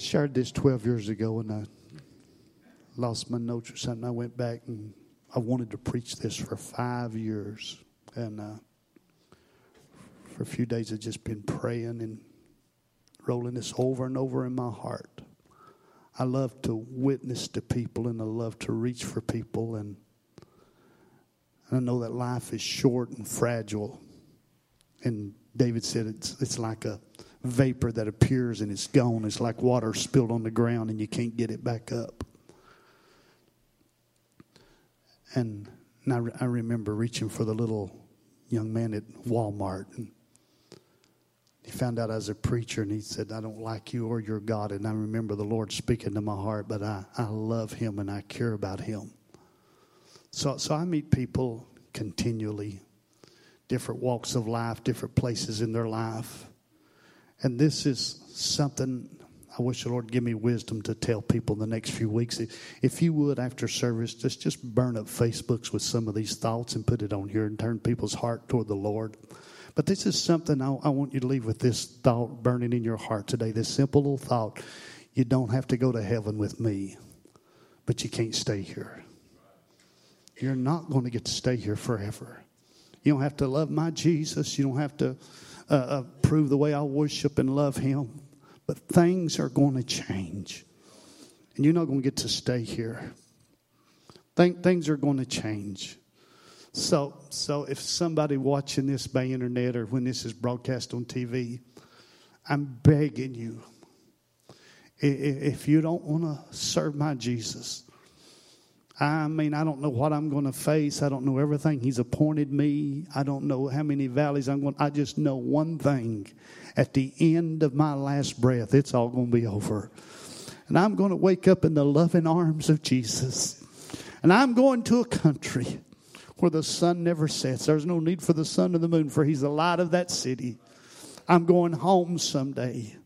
shared this 12 years ago and I lost my notes or something. I went back and I wanted to preach this for five years. And uh, for a few days, I've just been praying and rolling this over and over in my heart. I love to witness to people and I love to reach for people. And I know that life is short and fragile. And David said it's, it's like a vapor that appears and it's gone. It's like water spilled on the ground and you can't get it back up. And I, I remember reaching for the little young man at Walmart. And he found out I was a preacher and he said, I don't like you or your God. And I remember the Lord speaking to my heart, but I, I love him and I care about him. So, so I meet people continually, different walks of life, different places in their life. And this is something I wish the Lord give me wisdom to tell people in the next few weeks. If you would, after service, just, just burn up Facebooks with some of these thoughts and put it on here and turn people's heart toward the Lord. But this is something I, I want you to leave with this thought burning in your heart today. This simple little thought. You don't have to go to heaven with me, but you can't stay here. You're not going to get to stay here forever. You don't have to love my Jesus. You don't have to uh, uh, prove the way I worship and love Him. But things are going to change. And you're not going to get to stay here. Think things are going to change. So, so if somebody watching this by internet or when this is broadcast on TV, I'm begging you, if you don't want to serve my Jesus, I mean, I don't know what I'm going to face. I don't know everything He's appointed me. I don't know how many valleys I'm going. I just know one thing: at the end of my last breath, it's all going to be over, and I'm going to wake up in the loving arms of Jesus, and I'm going to a country where the sun never sets. There's no need for the sun or the moon, for He's the light of that city. I'm going home someday.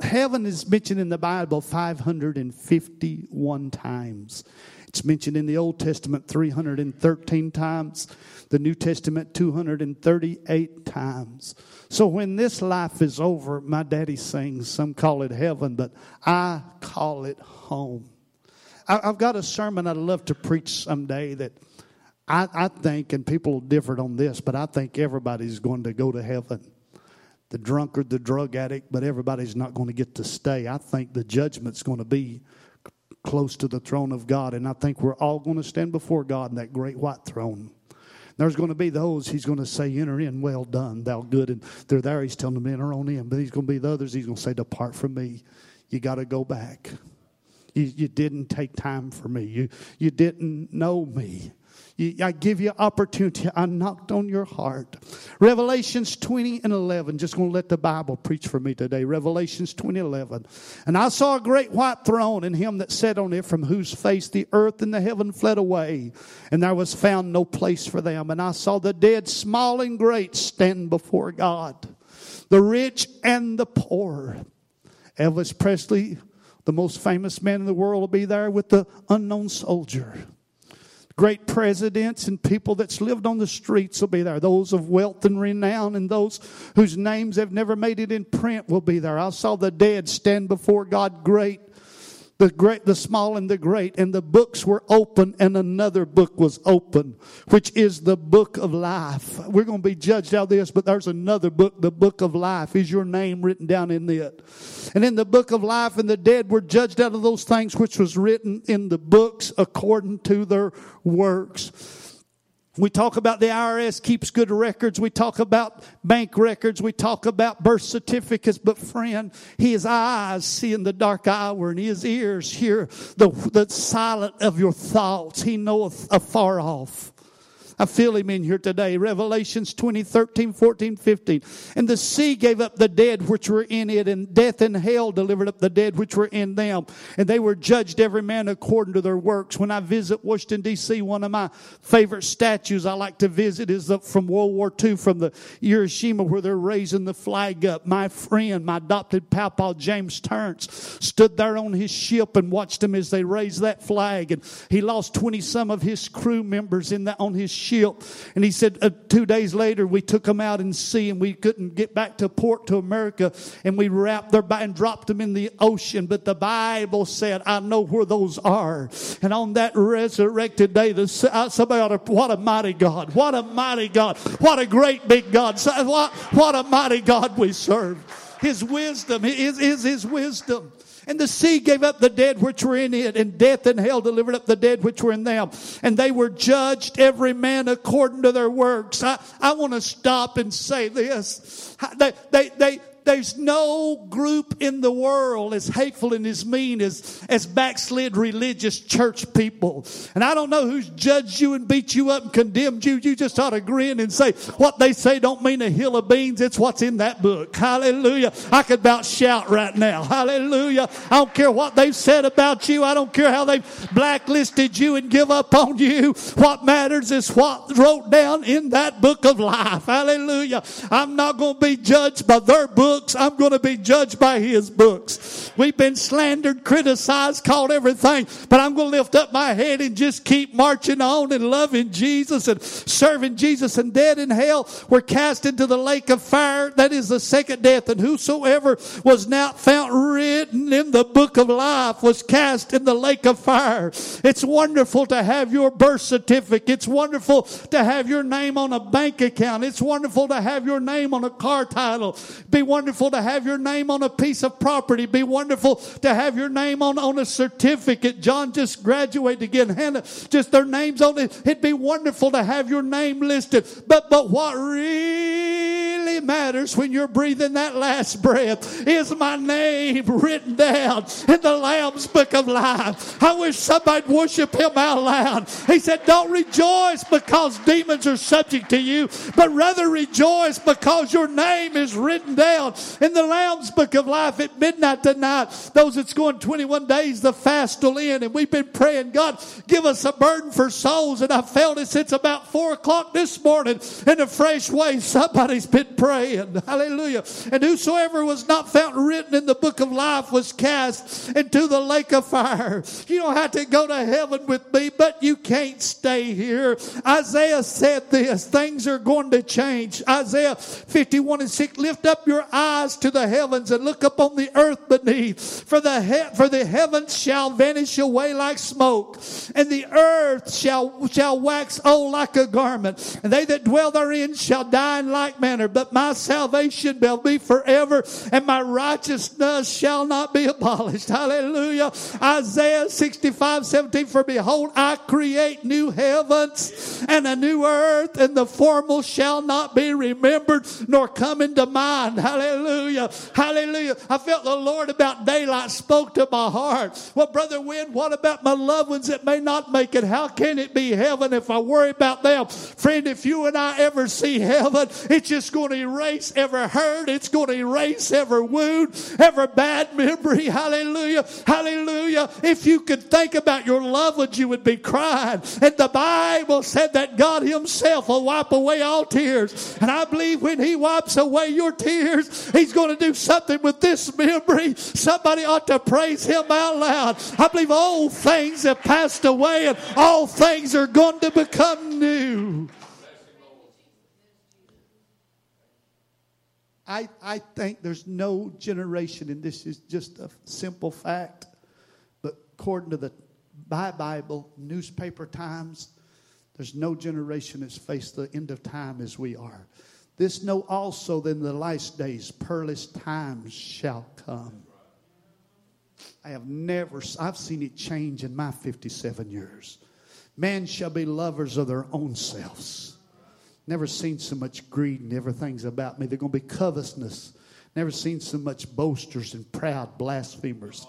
Heaven is mentioned in the Bible 551 times. It's mentioned in the Old Testament 313 times, the New Testament 238 times. So when this life is over, my daddy sings, some call it heaven, but I call it home. I've got a sermon I'd love to preach someday that I, I think, and people differ on this, but I think everybody's going to go to heaven the drunkard, the drug addict, but everybody's not going to get to stay. I think the judgment's going to be close to the throne of God. And I think we're all going to stand before God in that great white throne. There's going to be those he's going to say, Enter in, well done, thou good. And they're there, he's telling them, Enter on in. But he's going to be the others, he's going to say, Depart from me. You got to go back. You, you didn't take time for me. You, you didn't know me. I give you opportunity. I knocked on your heart. Revelations 20 and 11. Just going to let the Bible preach for me today. Revelations 20 11. And I saw a great white throne and him that sat on it from whose face the earth and the heaven fled away. And there was found no place for them. And I saw the dead, small and great, stand before God. The rich and the poor. Elvis Presley, the most famous man in the world, will be there with the unknown soldier. Great presidents and people that's lived on the streets will be there. Those of wealth and renown and those whose names have never made it in print will be there. I saw the dead stand before God great the great, the small and the great, and the books were open, and another book was open, which is the book of life. We're going to be judged out of this, but there's another book, the book of life. Is your name written down in it? And in the book of life, and the dead were judged out of those things which was written in the books according to their works. We talk about the IRS keeps good records. We talk about bank records. We talk about birth certificates. But friend, his eyes see in the dark hour and his ears hear the, the silent of your thoughts. He knoweth afar off. I feel him in here today. Revelations 20, 13, 14, 15. And the sea gave up the dead which were in it, and death and hell delivered up the dead which were in them. And they were judged every man according to their works. When I visit Washington, D.C., one of my favorite statues I like to visit is the, from World War II, from the Hiroshima, where they're raising the flag up. My friend, my adopted papa, James Terrence, stood there on his ship and watched them as they raised that flag. And he lost 20 some of his crew members in that, on his ship And he said, uh, two days later, we took them out in sea and we couldn't get back to port to America. And we wrapped their and dropped them in the ocean. But the Bible said, I know where those are. And on that resurrected day, the, uh, somebody ought to, what a mighty God. What a mighty God. What a great big God. What, what a mighty God we serve. His wisdom is, is his wisdom. And the sea gave up the dead which were in it, and death and hell delivered up the dead which were in them. And they were judged, every man according to their works. I, I want to stop and say this. They, they, they, there's no group in the world as hateful and as mean as, as backslid religious church people. And I don't know who's judged you and beat you up and condemned you. You just ought to grin and say, what they say don't mean a hill of beans. It's what's in that book. Hallelujah. I could about shout right now. Hallelujah. I don't care what they've said about you. I don't care how they've blacklisted you and give up on you. What matters is what wrote down in that book of life. Hallelujah. I'm not going to be judged by their book books, I'm going to be judged by his books. We've been slandered, criticized, called everything, but I'm going to lift up my head and just keep marching on and loving Jesus and serving Jesus and dead in hell were cast into the lake of fire. That is the second death. And whosoever was not found written in the book of life was cast in the lake of fire. It's wonderful to have your birth certificate. It's wonderful to have your name on a bank account. It's wonderful to have your name on a car title. Be wonderful wonderful to have your name on a piece of property. Be wonderful to have your name on, on a certificate. John just graduated again. Hannah, just their names on it. It'd be wonderful to have your name listed. But, but what really matters when you're breathing that last breath is my name written down in the Lamb's book of life. I wish somebody'd worship him out loud. He said, don't rejoice because demons are subject to you, but rather rejoice because your name is written down in the Lamb's Book of Life at midnight tonight. Those that's going 21 days, the fast will end. And we've been praying, God, give us a burden for souls. And I felt it since about four o'clock this morning in a fresh way. Somebody's been praying. Hallelujah. And whosoever was not found written in the book of life was cast into the lake of fire. You don't have to go to heaven with me, but you can't stay here. Isaiah said this things are going to change. Isaiah 51 and 6 lift up your eyes eyes to the heavens and look upon the earth beneath. For the, he- for the heavens shall vanish away like smoke, and the earth shall, shall wax old like a garment, and they that dwell therein shall die in like manner. But my salvation will be forever, and my righteousness shall not be abolished. Hallelujah. Isaiah 65, 17, for behold, I create new heavens and a new earth, and the former shall not be remembered nor come into mind. Hallelujah. Hallelujah. Hallelujah. I felt the Lord about daylight spoke to my heart. Well, Brother Wynn, what about my loved ones that may not make it? How can it be heaven if I worry about them? Friend, if you and I ever see heaven, it's just going to erase every hurt. It's going to erase every wound, every bad memory. Hallelujah. Hallelujah. If you could think about your loved ones, you would be crying. And the Bible said that God Himself will wipe away all tears. And I believe when He wipes away your tears, He's going to do something with this memory. Somebody ought to praise Him out loud. I believe all things have passed away and all things are going to become new. I, I think there's no generation, and this is just a simple fact, but according to the Bible, newspaper times, there's no generation that's faced the end of time as we are. This know also that in the last days perilous times shall come. I have never, I've seen it change in my 57 years. Men shall be lovers of their own selves. Never seen so much greed and everything's about me. They're going to be covetousness. Never seen so much boasters and proud blasphemers.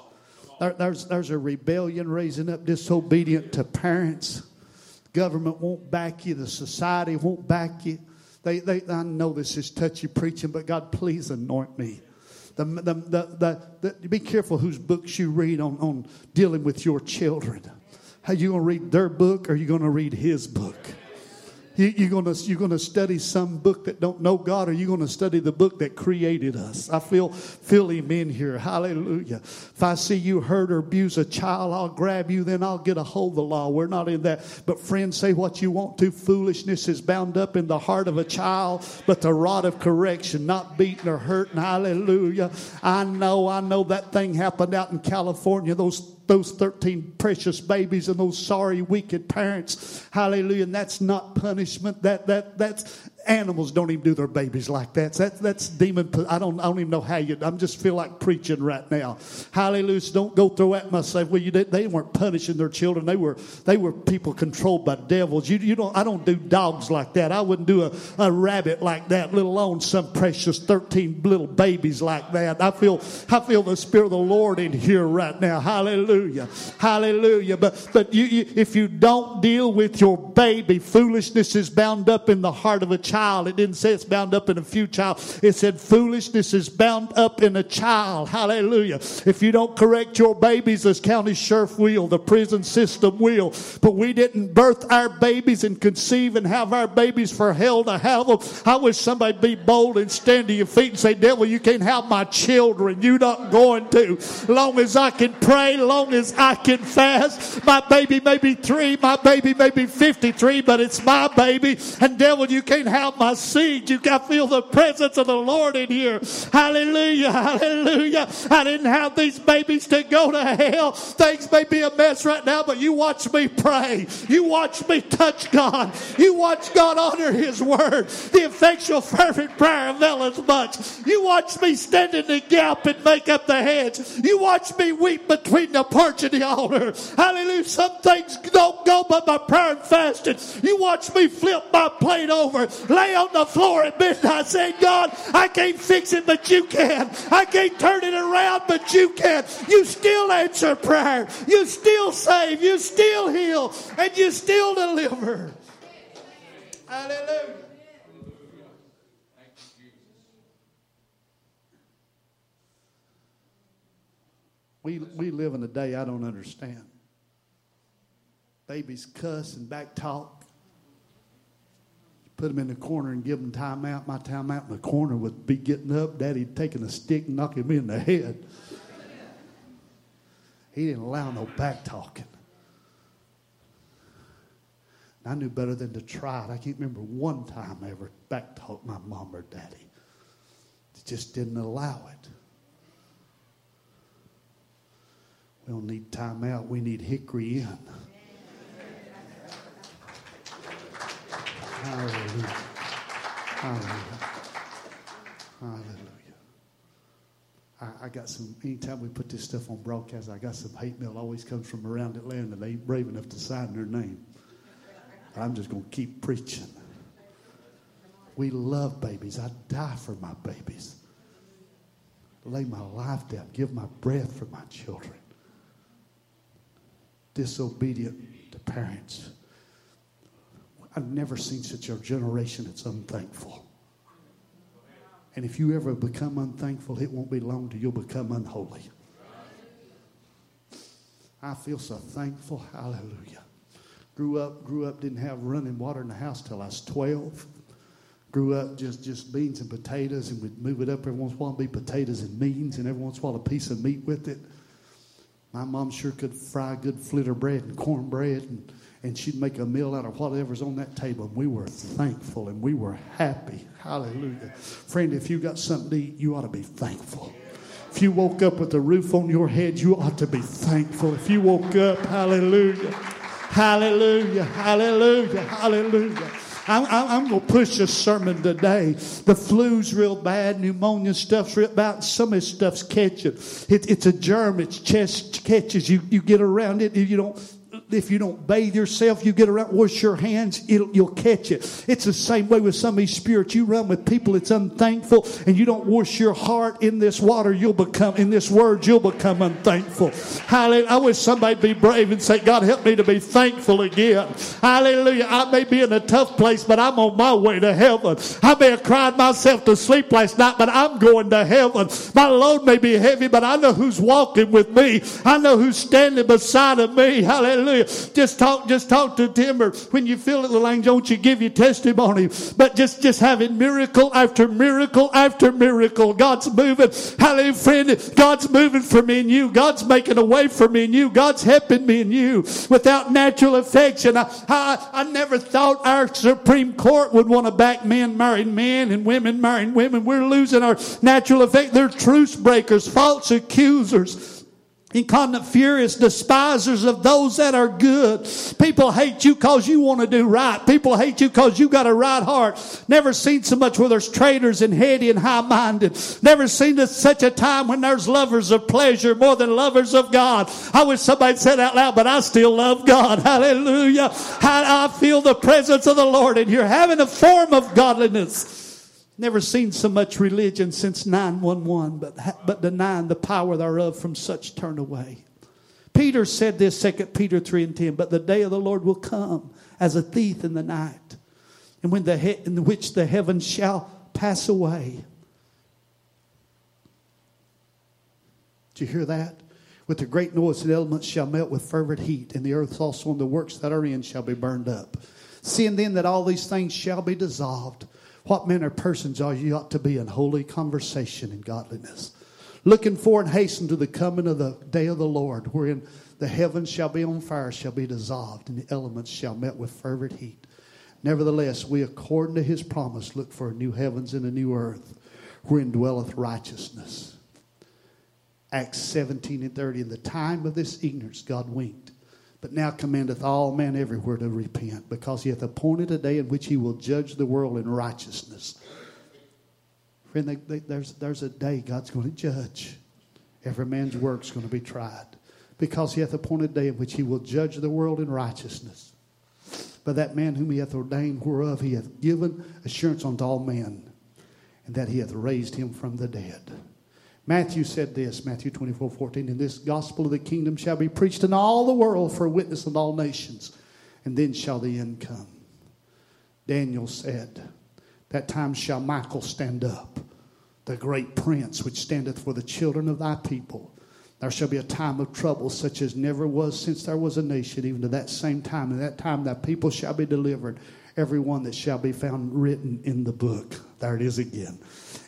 There, there's, there's a rebellion raising up, disobedient to parents. Government won't back you. The society won't back you. They, they, I know this is touchy preaching, but God, please anoint me. The, the, the, the, be careful whose books you read on, on dealing with your children. Are you going to read their book or are you going to read his book? You, are gonna you're gonna study some book that don't know God, or you're gonna study the book that created us. I feel feel Him in here. Hallelujah. If I see you hurt or abuse a child, I'll grab you. Then I'll get a hold of the law. We're not in that. But friends, say what you want to. Foolishness is bound up in the heart of a child, but the rod of correction, not beating or hurting. Hallelujah. I know. I know that thing happened out in California. Those those 13 precious babies and those sorry, wicked parents. Hallelujah. And that's not punishment. That, that, that's, Animals don't even do their babies like that. That's, that's demon. I don't, I don't even know how you, I'm just feel like preaching right now. Hallelujah. Don't go throw at myself. Well, you, they weren't punishing their children. They were, they were people controlled by devils. You, you don't, I don't do dogs like that. I wouldn't do a, a rabbit like that, let alone some precious 13 little babies like that. I feel, I feel the Spirit of the Lord in here right now. Hallelujah. Hallelujah. But, but you, you, if you don't deal with your baby, foolishness is bound up in the heart of a child child. It didn't say it's bound up in a few child. It said foolishness is bound up in a child. Hallelujah. If you don't correct your babies, this county sheriff will, the prison system will. But we didn't birth our babies and conceive and have our babies for hell to have them. I wish somebody be bold and stand to your feet and say, devil, you can't have my children. You're not going to. Long as I can pray, long as I can fast. My baby may be three, my baby may be 53, but it's my baby. And devil, you can't have out my seed. You got feel the presence of the Lord in here. Hallelujah. Hallelujah. I didn't have these babies to go to hell. Things may be a mess right now, but you watch me pray. You watch me touch God. You watch God honor His word. The effectual, fervent prayer availeth much. You watch me stand in the gap and make up the hedge. You watch me weep between the porch and the altar. Hallelujah. Some things don't go but my prayer and fasting. You watch me flip my plate over lay on the floor at midnight saying, God, I can't fix it, but you can. I can't turn it around, but you can. You still answer prayer. You still save. You still heal. And you still deliver. Hallelujah. Thank you, Jesus. We, we live in a day I don't understand. Babies cuss and back talk put them in the corner and give them time out. My time out in the corner would be getting up, daddy taking a stick and knocking me in the head. He didn't allow no back talking. I knew better than to try it. I can't remember one time I ever back talked my mom or daddy. They just didn't allow it. We don't need time out. We need hickory in. Hallelujah. Hallelujah. Hallelujah. I, I, got some, anytime we put this stuff on broadcast, I got some hate mail always comes from around Atlanta. They ain't brave enough to sign their name. I'm just going to keep preaching. We love babies. I die for my babies. Lay my life down, give my breath for my children. Disobedient to parents I've never seen such a generation that's unthankful. And if you ever become unthankful, it won't be long till you'll become unholy. I feel so thankful. Hallelujah. Grew up, grew up, didn't have running water in the house till I was 12. Grew up just, just beans and potatoes, and we'd move it up every once in a while, be potatoes and beans, and every once in a while a piece of meat with it. My mom sure could fry good flitter bread and cornbread and and she'd make a meal out of whatever's on that table. And we were thankful and we were happy. Hallelujah. Friend, if you got something to eat, you ought to be thankful. If you woke up with a roof on your head, you ought to be thankful. If you woke up, hallelujah, hallelujah, hallelujah, hallelujah. I'm, I'm, going to push a sermon today. The flu's real bad, pneumonia stuff's real bad. Some of this stuff's catching. It, it's a germ. It's chest catches. You, you get around it. You don't if you don't bathe yourself, you get around, wash your hands, you'll catch it. It's the same way with some of these spirits. You run with people that's unthankful and you don't wash your heart in this water, you'll become, in this word, you'll become unthankful. Hallelujah. I wish somebody be brave and say, God, help me to be thankful again. Hallelujah. I may be in a tough place, but I'm on my way to heaven. I may have cried myself to sleep last night, but I'm going to heaven. My load may be heavy, but I know who's walking with me. I know who's standing beside of me. Hallelujah. Hallelujah. Just talk, just talk to Timber. When you feel it, little angel, don't you give your testimony. But just, just having miracle after miracle after miracle. God's moving. Hallelujah, friend. God's moving for me and you. God's making a way for me and you. God's helping me and you without natural affection. I, I, I never thought our Supreme Court would want to back men marrying men and women marrying women. We're losing our natural affection. They're truce breakers, false accusers incontinent, furious, despisers of those that are good. People hate you because you want to do right. People hate you because you got a right heart. Never seen so much where there's traitors and heady and high-minded. Never seen such a time when there's lovers of pleasure more than lovers of God. I wish somebody said out loud, but I still love God. Hallelujah. I feel the presence of the Lord in here, having a form of godliness. Never seen so much religion since 911, but, but denying the power thereof from such turn away. Peter said this, 2 Peter 3 and 10, but the day of the Lord will come as a thief in the night, and when the he- in which the heavens shall pass away. Did you hear that? With the great noise, the elements shall melt with fervent heat, and the earth also and the works that are in shall be burned up. Seeing then that all these things shall be dissolved, what men or persons are you ought to be in holy conversation and godliness. Looking for and hasten to the coming of the day of the Lord, wherein the heavens shall be on fire, shall be dissolved, and the elements shall melt with fervent heat. Nevertheless, we, according to his promise, look for new heavens and a new earth, wherein dwelleth righteousness. Acts 17 and 30. In the time of this ignorance, God winked but now commandeth all men everywhere to repent, because he hath appointed a day in which he will judge the world in righteousness. Friend, they, they, there's, there's a day God's going to judge. Every man's work's going to be tried. Because he hath appointed a day in which he will judge the world in righteousness. By that man whom he hath ordained, whereof he hath given assurance unto all men, and that he hath raised him from the dead. Matthew said this, Matthew 24, 14, and this gospel of the kingdom shall be preached in all the world for a witness of all nations, and then shall the end come. Daniel said, That time shall Michael stand up, the great prince which standeth for the children of thy people. There shall be a time of trouble such as never was since there was a nation, even to that same time. And that time thy people shall be delivered, every one that shall be found written in the book. There it is again.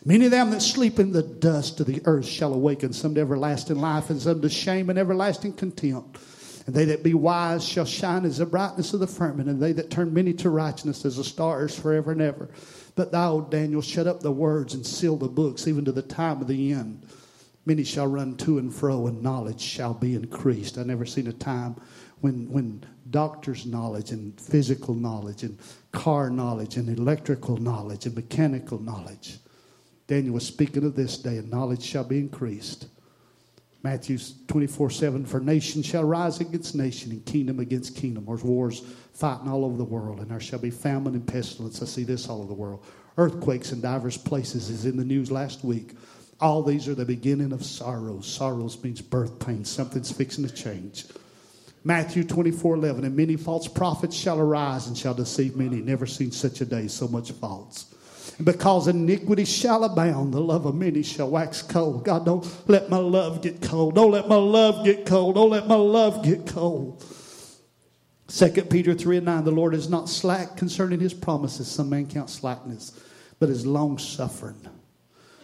Many of them that sleep in the dust of the earth shall awaken, some to everlasting life, and some to shame and everlasting contempt. And they that be wise shall shine as the brightness of the firmament, and they that turn many to righteousness as the stars forever and ever. But thou, Daniel, shut up the words and seal the books, even to the time of the end. Many shall run to and fro, and knowledge shall be increased. I've never seen a time when, when doctor's knowledge and physical knowledge and car knowledge and electrical knowledge and mechanical knowledge Daniel was speaking of this day, and knowledge shall be increased. Matthew 24 7 For nation shall rise against nation, and kingdom against kingdom. There's wars fighting all over the world, and there shall be famine and pestilence. I see this all over the world. Earthquakes in divers places is in the news last week. All these are the beginning of sorrows. Sorrows means birth pain. Something's fixing to change. Matthew 24 11 And many false prophets shall arise and shall deceive many. Never seen such a day, so much false because iniquity shall abound, the love of many shall wax cold. God, don't let my love get cold. Don't let my love get cold. Don't let my love get cold. 2 Peter 3 and 9, the Lord is not slack concerning his promises. Some man count slackness, but is long suffering.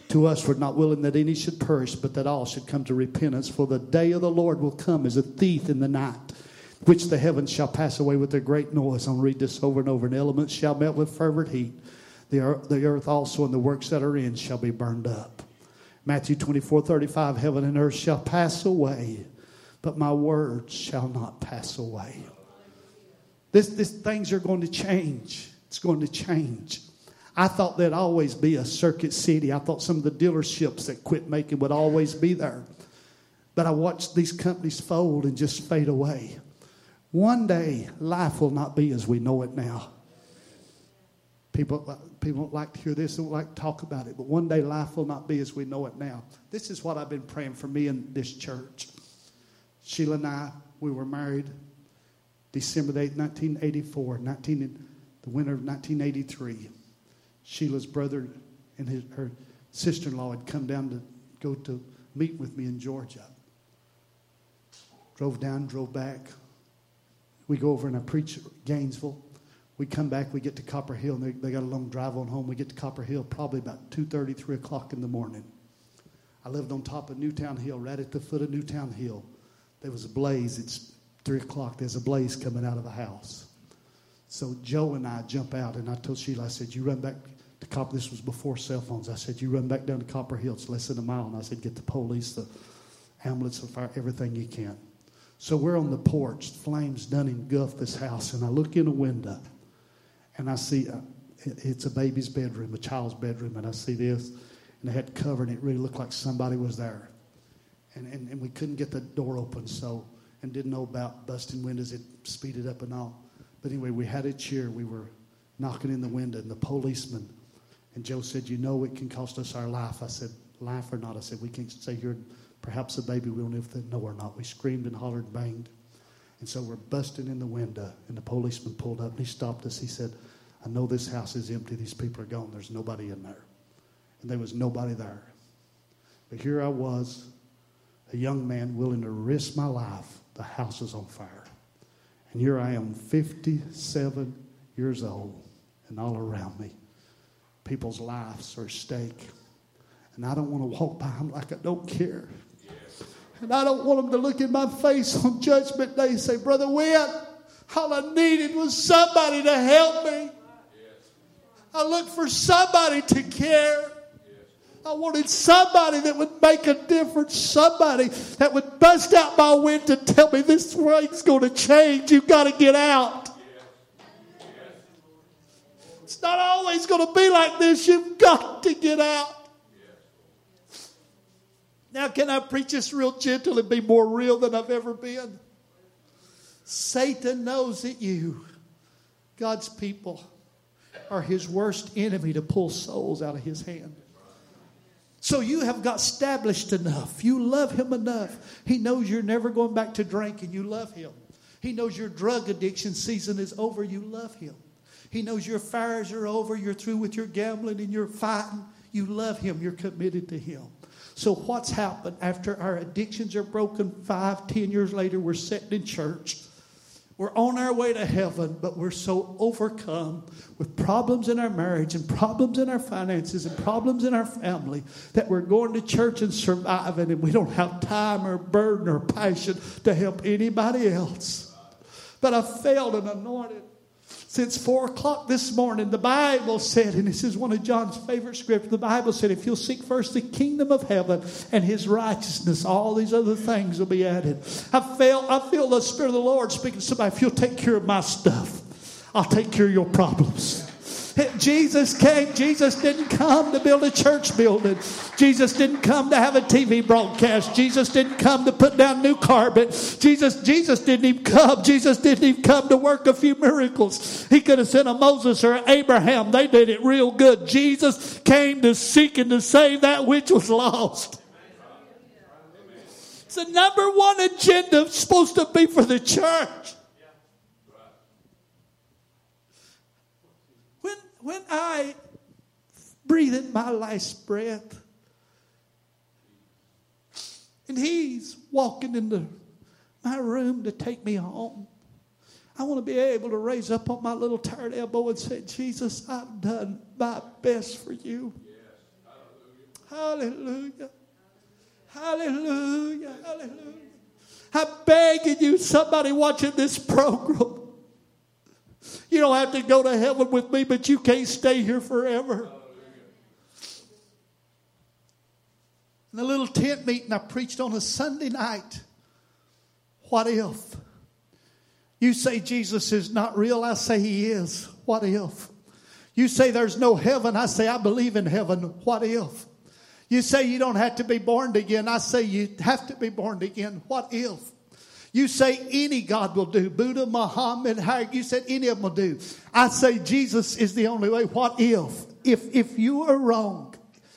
To us, we're not willing that any should perish, but that all should come to repentance. For the day of the Lord will come as a thief in the night, which the heavens shall pass away with a great noise. I'll read this over and over. And elements shall melt with fervent heat the earth, also and the works that are in shall be burned up. Matthew 24, 35, heaven and earth shall pass away, but my words shall not pass away. This, this things are going to change. It's going to change. I thought there'd always be a circuit city. I thought some of the dealerships that quit making would always be there. But I watched these companies fold and just fade away. One day, life will not be as we know it now. People, people don't like to hear this, don't like to talk about it, but one day life will not be as we know it now. This is what I've been praying for me in this church. Sheila and I, we were married December 8, 1984, 19, the winter of 1983. Sheila's brother and his, her sister in law had come down to go to meet with me in Georgia. Drove down, drove back. We go over and I preach Gainesville. We come back, we get to Copperhill, and they, they got a long drive on home. We get to Copperhill probably about 2.30, 3 o'clock in the morning. I lived on top of Newtown Hill, right at the foot of Newtown Hill. There was a blaze. It's 3 o'clock. There's a blaze coming out of the house. So Joe and I jump out, and I told Sheila, I said, you run back to Copper. This was before cell phones. I said, you run back down to Copperhill. It's less than a mile. And I said, get the police, the ambulance, the fire, everything you can. So we're on the porch. Flames done engulf this house, and I look in a window and I see uh, it's a baby's bedroom, a child's bedroom, and I see this, and they had cover, and it really looked like somebody was there. And, and, and we couldn't get the door open, so, and didn't know about busting windows, it speeded up and all. But anyway, we had a chair, we were knocking in the window, and the policeman, and Joe said, You know, it can cost us our life. I said, Life or not? I said, We can't stay here, perhaps a baby, we don't they know or not. We screamed and hollered banged. And so we're busting in the window, and the policeman pulled up and he stopped us. He said, I know this house is empty. These people are gone. There's nobody in there. And there was nobody there. But here I was, a young man willing to risk my life. The house is on fire. And here I am, 57 years old, and all around me, people's lives are at stake. And I don't want to walk by them like I don't care. And I don't want them to look in my face on Judgment Day and say, Brother Wynn, all I needed was somebody to help me. I looked for somebody to care. I wanted somebody that would make a difference, somebody that would bust out my window and tell me this rain's going to change. You've got to get out. It's not always going to be like this. You've got to get out. Now, can I preach this real gentle and be more real than I've ever been? Satan knows that you, God's people, are his worst enemy to pull souls out of his hand. So you have got established enough. You love him enough. He knows you're never going back to drinking. You love him. He knows your drug addiction season is over. You love him. He knows your fires are over. You're through with your gambling and you're fighting. You love him. You're committed to him. So what's happened after our addictions are broken five, ten years later, we're sitting in church we're on our way to heaven, but we're so overcome with problems in our marriage and problems in our finances and problems in our family that we're going to church and surviving and we don't have time or burden or passion to help anybody else. But I failed and anointed since four o'clock this morning, the Bible said, and this is one of John's favorite scriptures, the Bible said, if you'll seek first the kingdom of heaven and his righteousness, all these other things will be added. I feel, I feel the Spirit of the Lord speaking to somebody, if you'll take care of my stuff, I'll take care of your problems. Jesus came. Jesus didn't come to build a church building. Jesus didn't come to have a TV broadcast. Jesus didn't come to put down new carpet. Jesus, Jesus didn't even come. Jesus didn't even come to work a few miracles. He could have sent a Moses or Abraham. They did it real good. Jesus came to seek and to save that which was lost. It's the number one agenda supposed to be for the church. When I breathe in my last breath, and he's walking into my room to take me home. I want to be able to raise up on my little tired elbow and say, Jesus, I've done my best for you. Yes. Hallelujah. Hallelujah. Hallelujah. Hallelujah. I'm begging you, somebody watching this program, you don't have to go to heaven with me, but you can't stay here forever. In the little tent meeting I preached on a Sunday night, what if? You say Jesus is not real, I say he is. What if? You say there's no heaven, I say I believe in heaven. What if? You say you don't have to be born again, I say you have to be born again. What if? You say any God will do. Buddha, Muhammad, Hag, you said any of them will do. I say Jesus is the only way. What if? If, if you are wrong,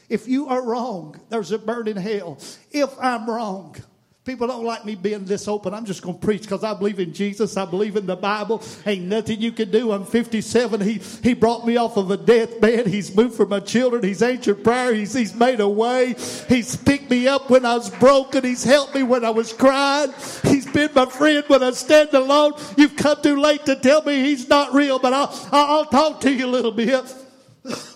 if you are wrong, there's a burning hell. If I'm wrong, People don't like me being this open. I'm just going to preach because I believe in Jesus. I believe in the Bible. Ain't nothing you can do. I'm 57. He, he brought me off of a deathbed. He's moved for my children. He's answered prayer. He's, he's made a way. He's picked me up when I was broken. He's helped me when I was crying. He's been my friend when I stand alone. You've come too late to tell me he's not real, but I'll, I'll talk to you a little bit.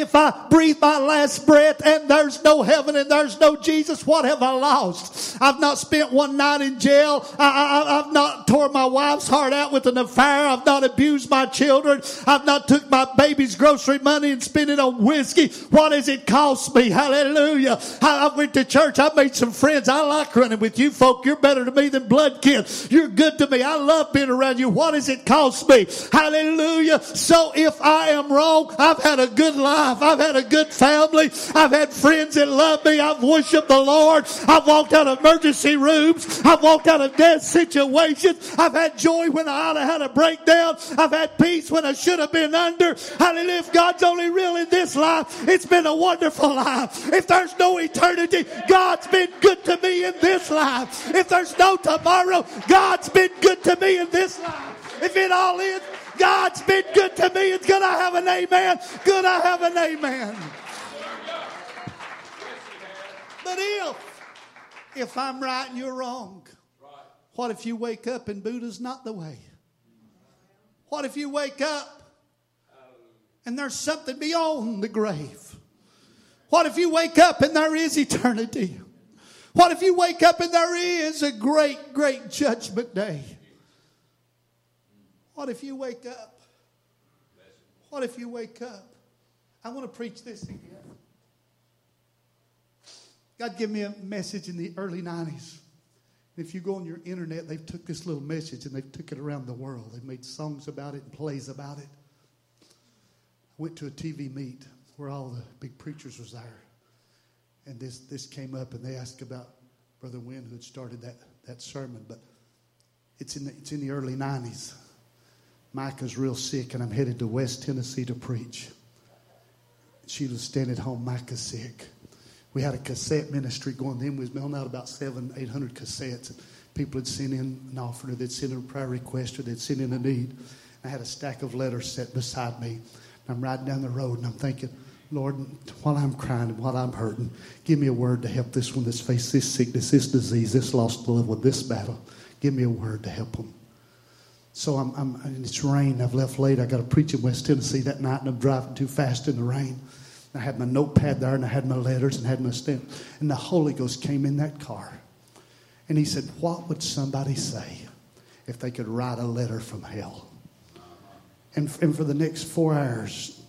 If I breathe my last breath and there's no heaven and there's no Jesus, what have I lost? I've not spent one night in jail. I, have not tore my wife's heart out with an affair. I've not abused my children. I've not took my baby's grocery money and spent it on whiskey. What has it cost me? Hallelujah. I, I went to church. I made some friends. I like running with you folk. You're better to me than blood kin. You're good to me. I love being around you. What has it cost me? Hallelujah. So if I am wrong, I've had a good life life. I've had a good family. I've had friends that love me. I've worshiped the Lord. I've walked out of emergency rooms. I've walked out of death situations. I've had joy when I had a breakdown. I've had peace when I should have been under. Hallelujah. If God's only real in this life, it's been a wonderful life. If there's no eternity, God's been good to me in this life. If there's no tomorrow, God's been good to me in this life. If it all is, God's been good to me. It's good I have an amen. Good I have an amen. But if, if I'm right and you're wrong, what if you wake up and Buddha's not the way? What if you wake up and there's something beyond the grave? What if you wake up and there is eternity? What if you wake up and there is a great, great judgment day? What if you wake up? What if you wake up? I want to preach this again. God gave me a message in the early 90s. If you go on your internet, they've took this little message and they've took it around the world. They've made songs about it and plays about it. I went to a TV meet where all the big preachers was there. And this, this came up and they asked about Brother Wynn who had started that, that sermon. But it's in the, it's in the early 90s. Micah's real sick, and I'm headed to West Tennessee to preach. Sheila's staying at home. Micah's sick. We had a cassette ministry going. Then we was mailing out about seven, eight hundred cassettes. People had sent in an offering, or they'd sent in a prayer request, or they'd sent in a need. I had a stack of letters set beside me. I'm riding down the road, and I'm thinking, Lord, while I'm crying and while I'm hurting, give me a word to help this one that's faced this sickness, this disease, this lost loved one, this battle. Give me a word to help them. So I'm, I'm and it's rain. I've left late. I got to preach in West Tennessee that night, and I'm driving too fast in the rain. I had my notepad there, and I had my letters, and had my stamp. And the Holy Ghost came in that car, and He said, "What would somebody say if they could write a letter from hell?" And, and for the next four hours,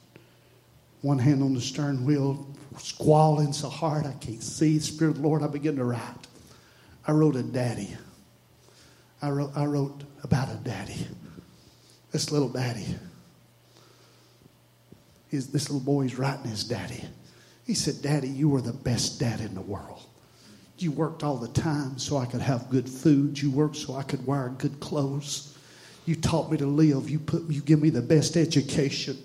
one hand on the stern wheel, squalling so hard I can't see. Spirit Lord, I begin to write. I wrote a daddy. I wrote, I wrote about a daddy. This little daddy. His, this little boy's writing his daddy. He said, Daddy, you were the best dad in the world. You worked all the time so I could have good food. You worked so I could wear good clothes. You taught me to live. You put you give me the best education.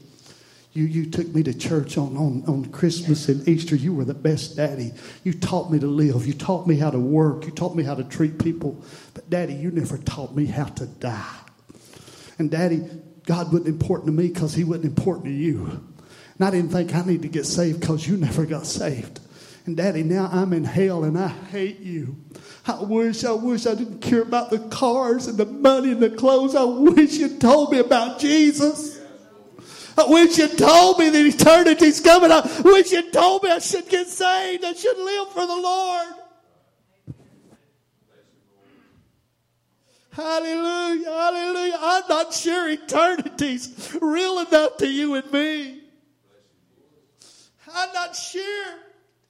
You, you took me to church on, on, on Christmas and Easter. You were the best daddy. You taught me to live. You taught me how to work. You taught me how to treat people. But, Daddy, you never taught me how to die. And, Daddy, God wasn't important to me because He wasn't important to you. And I didn't think I need to get saved because you never got saved. And, Daddy, now I'm in hell and I hate you. I wish, I wish I didn't care about the cars and the money and the clothes. I wish you told me about Jesus. I wish you told me that eternity's coming. I wish you told me I should get saved. I should live for the Lord. Hallelujah, hallelujah. I'm not sure eternity's real enough to you and me. I'm not sure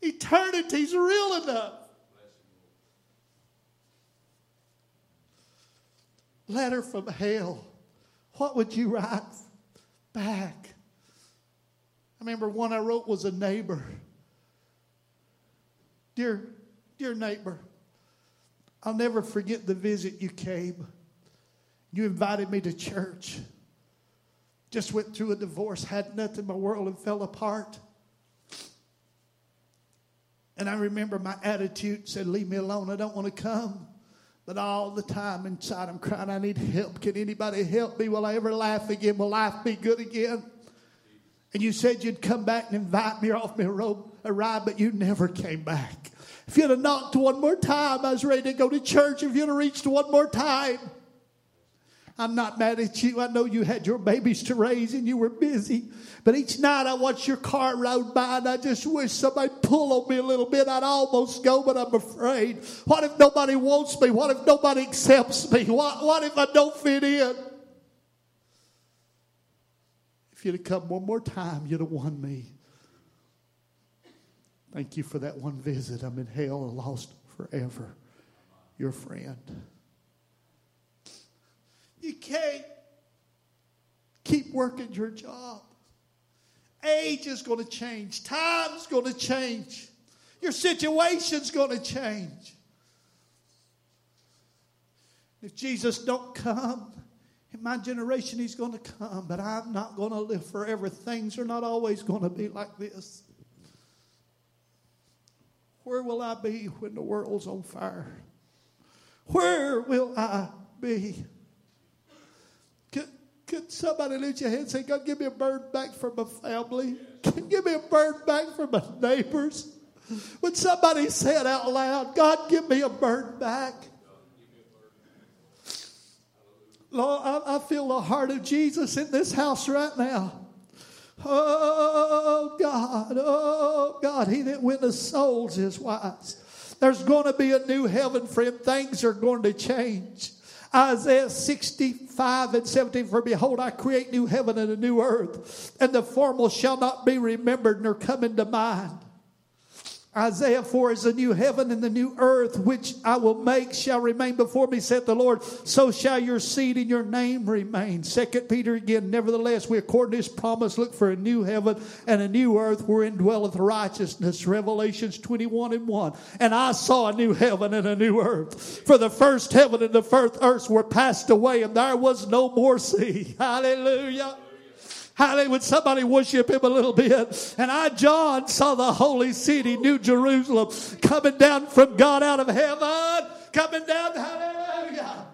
eternity's real enough. Letter from hell. What would you write? Back. I remember one I wrote was a neighbor. Dear, dear neighbor, I'll never forget the visit you came. You invited me to church. Just went through a divorce, had nothing in my world, and fell apart. And I remember my attitude said, Leave me alone. I don't want to come. But all the time inside, I'm crying, I need help. Can anybody help me? Will I ever laugh again? Will life be good again? And you said you'd come back and invite me or offer me a, a ride, but you never came back. If you'd have knocked one more time, I was ready to go to church. If you'd have reached one more time, I'm not mad at you. I know you had your babies to raise and you were busy. But each night I watch your car ride by and I just wish somebody pull on me a little bit. I'd almost go, but I'm afraid. What if nobody wants me? What if nobody accepts me? What, what if I don't fit in? If you'd have come one more time, you'd have won me. Thank you for that one visit. I'm in hell and lost forever. Your friend. You can't keep working your job. Age is going to change. Time's going to change. Your situation's going to change. If Jesus don't come, in my generation he's going to come, but I'm not going to live forever. Things are not always going to be like this. Where will I be when the world's on fire? Where will I be? Could somebody lift your hand and say, God, give me a bird back for my family? Can give me a bird back for my neighbors? Would somebody say it out loud? God, give me a bird back. Lord, I, I feel the heart of Jesus in this house right now. Oh God, oh God, he that winneth souls is wise. There's going to be a new heaven, friend. Things are going to change. Isaiah 65 and 17, for behold, I create new heaven and a new earth, and the former shall not be remembered nor come into mind. Isaiah 4 is the new heaven and the new earth which I will make shall remain before me, saith the Lord. So shall your seed and your name remain. Second Peter again, nevertheless, we according to his promise look for a new heaven and a new earth wherein dwelleth righteousness. Revelations 21 and 1. And I saw a new heaven and a new earth. For the first heaven and the first earth were passed away, and there was no more sea. Hallelujah. Hallelujah. Would somebody worship him a little bit? And I, John, saw the holy city, New Jerusalem, coming down from God out of heaven. Coming down. Hallelujah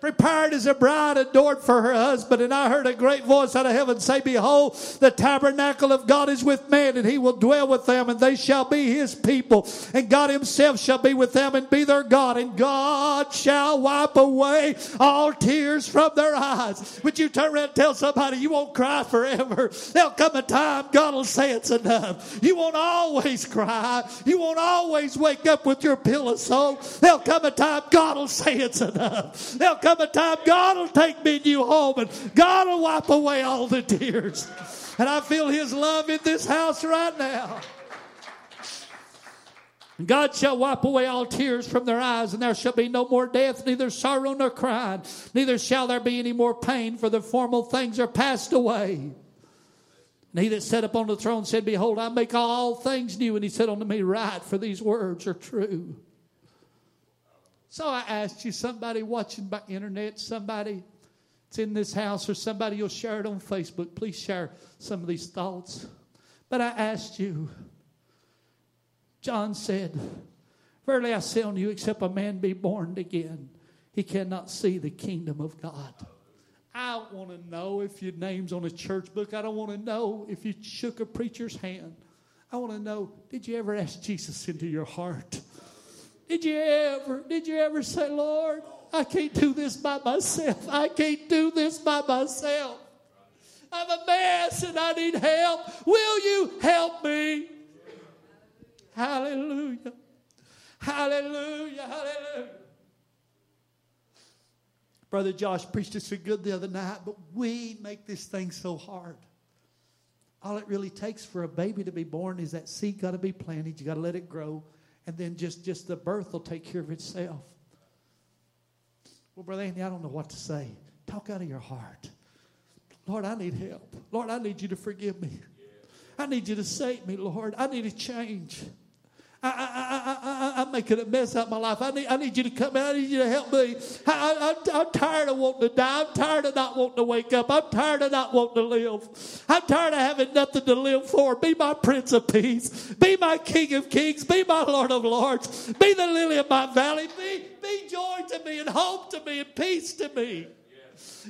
prepared as a bride adored for her husband. And I heard a great voice out of heaven say, Behold, the tabernacle of God is with men, and he will dwell with them, and they shall be his people. And God himself shall be with them and be their God. And God shall wipe away all tears from their eyes. Would you turn around and tell somebody you won't cry forever? There'll come a time God will say it's enough. You won't always cry. You won't always wake up with your pillow soaked. There'll come a time God will say it's enough. There'll come come a time God will take me and you home and God will wipe away all the tears. And I feel His love in this house right now. God shall wipe away all tears from their eyes, and there shall be no more death, neither sorrow nor crying, neither shall there be any more pain, for the former things are passed away. And he that sat upon the throne said, Behold, I make all things new. And he said unto me, Write, for these words are true. So I asked you, somebody watching by internet, somebody that's in this house, or somebody you'll share it on Facebook, please share some of these thoughts. But I asked you, John said, Verily I say unto you, except a man be born again, he cannot see the kingdom of God. I don't want to know if your name's on a church book. I don't want to know if you shook a preacher's hand. I want to know, did you ever ask Jesus into your heart? Did you ever, did you ever say, Lord, I can't do this by myself. I can't do this by myself. I'm a mess and I need help. Will you help me? Hallelujah. Hallelujah. Hallelujah. Brother Josh preached it so good the other night, but we make this thing so hard. All it really takes for a baby to be born is that seed got to be planted. You got to let it grow and then just, just the birth will take care of itself. Well, Brother Andy, I don't know what to say. Talk out of your heart. Lord, I need help. Lord, I need you to forgive me. I need you to save me, Lord. I need a change. I, I, am making a mess out of my life. I need, I need you to come out. I need you to help me. I, I'm tired of wanting to die. I'm tired of not wanting to wake up. I'm tired of not wanting to live. I'm tired of having nothing to live for. Be my Prince of Peace. Be my King of Kings. Be my Lord of Lords. Be the lily of my valley. Be, be joy to me and hope to me and peace to me.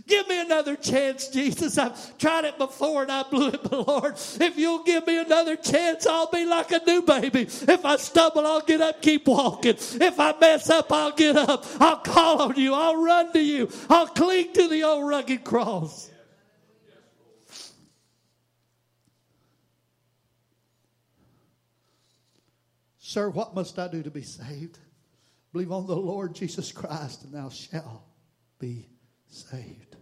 Give me another chance, Jesus. I've tried it before and I blew it, but Lord, if you'll give me another chance, I'll be like a new baby. If I stumble, I'll get up, keep walking. If I mess up, I'll get up. I'll call on you. I'll run to you. I'll cling to the old rugged cross. Sir, what must I do to be saved? Believe on the Lord Jesus Christ, and thou shalt be saved.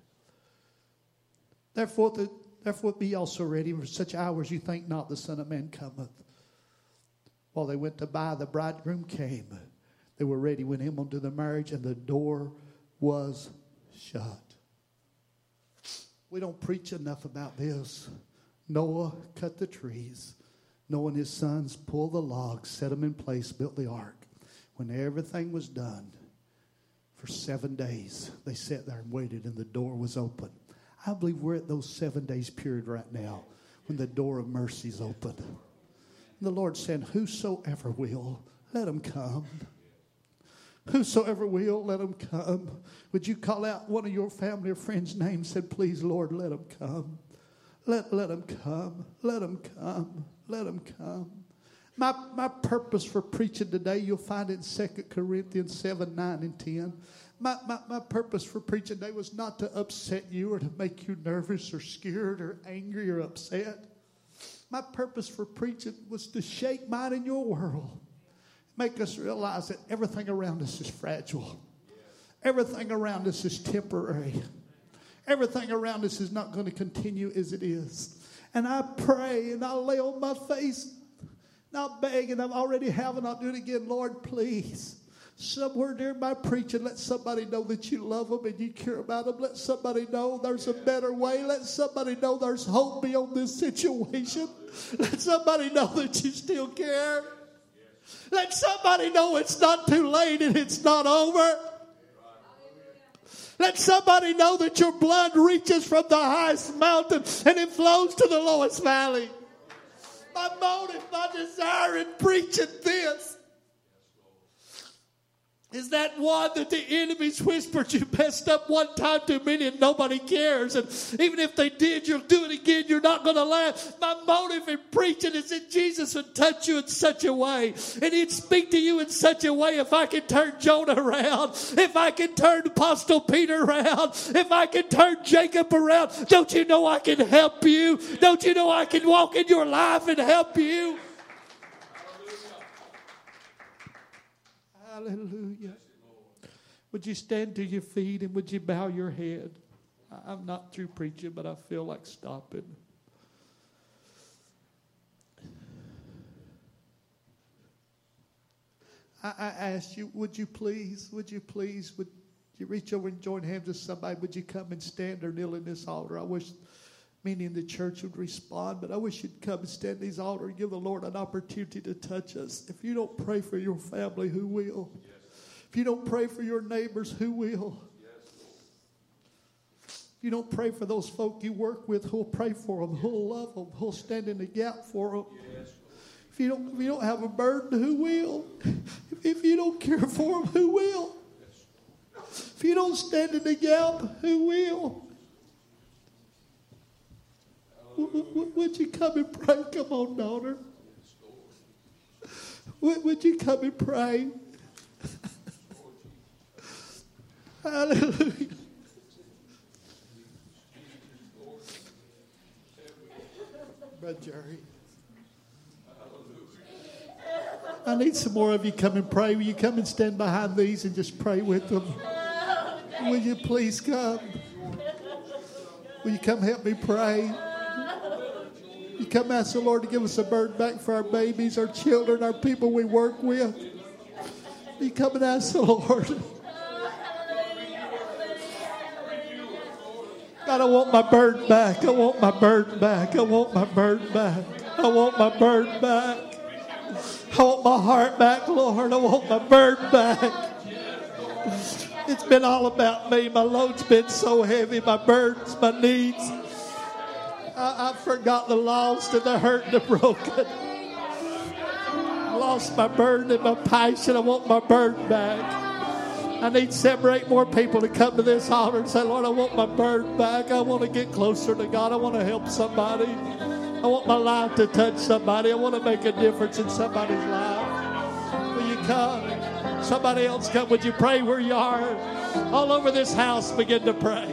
Therefore, the, therefore be also ready for such hours you think not the Son of Man cometh. While they went to buy, the bridegroom came. They were ready when him unto the marriage, and the door was shut. We don't preach enough about this. Noah cut the trees. Noah and his sons pulled the logs, set them in place, built the ark. When everything was done, for seven days, they sat there and waited, and the door was open. I believe we're at those seven days period right now when the door of mercy is open. And the Lord said, Whosoever will, let him come. Whosoever will, let him come. Would you call out one of your family or friends' names? Said, Please, Lord, let him come. Let, let him come. Let him come. Let him come. My, my purpose for preaching today, you'll find it in 2 Corinthians 7, 9, and 10. My, my, my purpose for preaching today was not to upset you or to make you nervous or scared or angry or upset. My purpose for preaching was to shake mine in your world. Make us realize that everything around us is fragile. Everything around us is temporary. Everything around us is not going to continue as it is. And I pray and I lay on my face not begging, I'm already having, I'll do it again. Lord, please. Somewhere during my preaching, let somebody know that you love them and you care about them. Let somebody know there's a better way. Let somebody know there's hope beyond this situation. Let somebody know that you still care. Let somebody know it's not too late and it's not over. Let somebody know that your blood reaches from the highest mountain and it flows to the lowest valley my motive, my desire in preaching this is that one that the enemies whispered you messed up one time too many and nobody cares. And even if they did, you'll do it again. You're not going to laugh. My motive in preaching is that Jesus would touch you in such a way and he'd speak to you in such a way. If I can turn Jonah around, if I can turn Apostle Peter around, if I can turn Jacob around, don't you know I can help you? Don't you know I can walk in your life and help you? Hallelujah. Would you stand to your feet and would you bow your head? I'm not through preaching, but I feel like stopping. I, I asked you, would you please, would you please, would you reach over and join hands with somebody? Would you come and stand or kneel in this altar? I wish many in the church would respond, but I wish you'd come and stand this altar and give the Lord an opportunity to touch us. If you don't pray for your family, who will? Yes. If you don't pray for your neighbors, who will? If you don't pray for those folk you work with, who'll pray for them, who'll love them, who'll stand in the gap for them? If you don't, if you don't have a burden, who will? If you don't care for them, who will? If you don't stand in the gap, who will? Would you come and pray? Come on, daughter. Would you come and pray? Hallelujah. Brother Jerry. I need some more of you come and pray. Will you come and stand behind these and just pray with them? Will you please come? Will you come help me pray? Come ask the Lord to give us a burden back for our babies, our children, our people we work with. You come and ask the Lord. God, I want my burden back. I want my burden back. I want my burden back. I want my burden back. I want my heart back, Lord. I want my burden back. It's been all about me. My load's been so heavy, my burdens, my needs. I, I forgot the lost and the hurt and the broken. I lost my burden and my passion. I want my burden back. I need seven or eight more people to come to this altar and say, Lord, I want my burden back. I want to get closer to God. I want to help somebody. I want my life to touch somebody. I want to make a difference in somebody's life. Will you come? Somebody else come. Would you pray where you are? All over this house, begin to pray.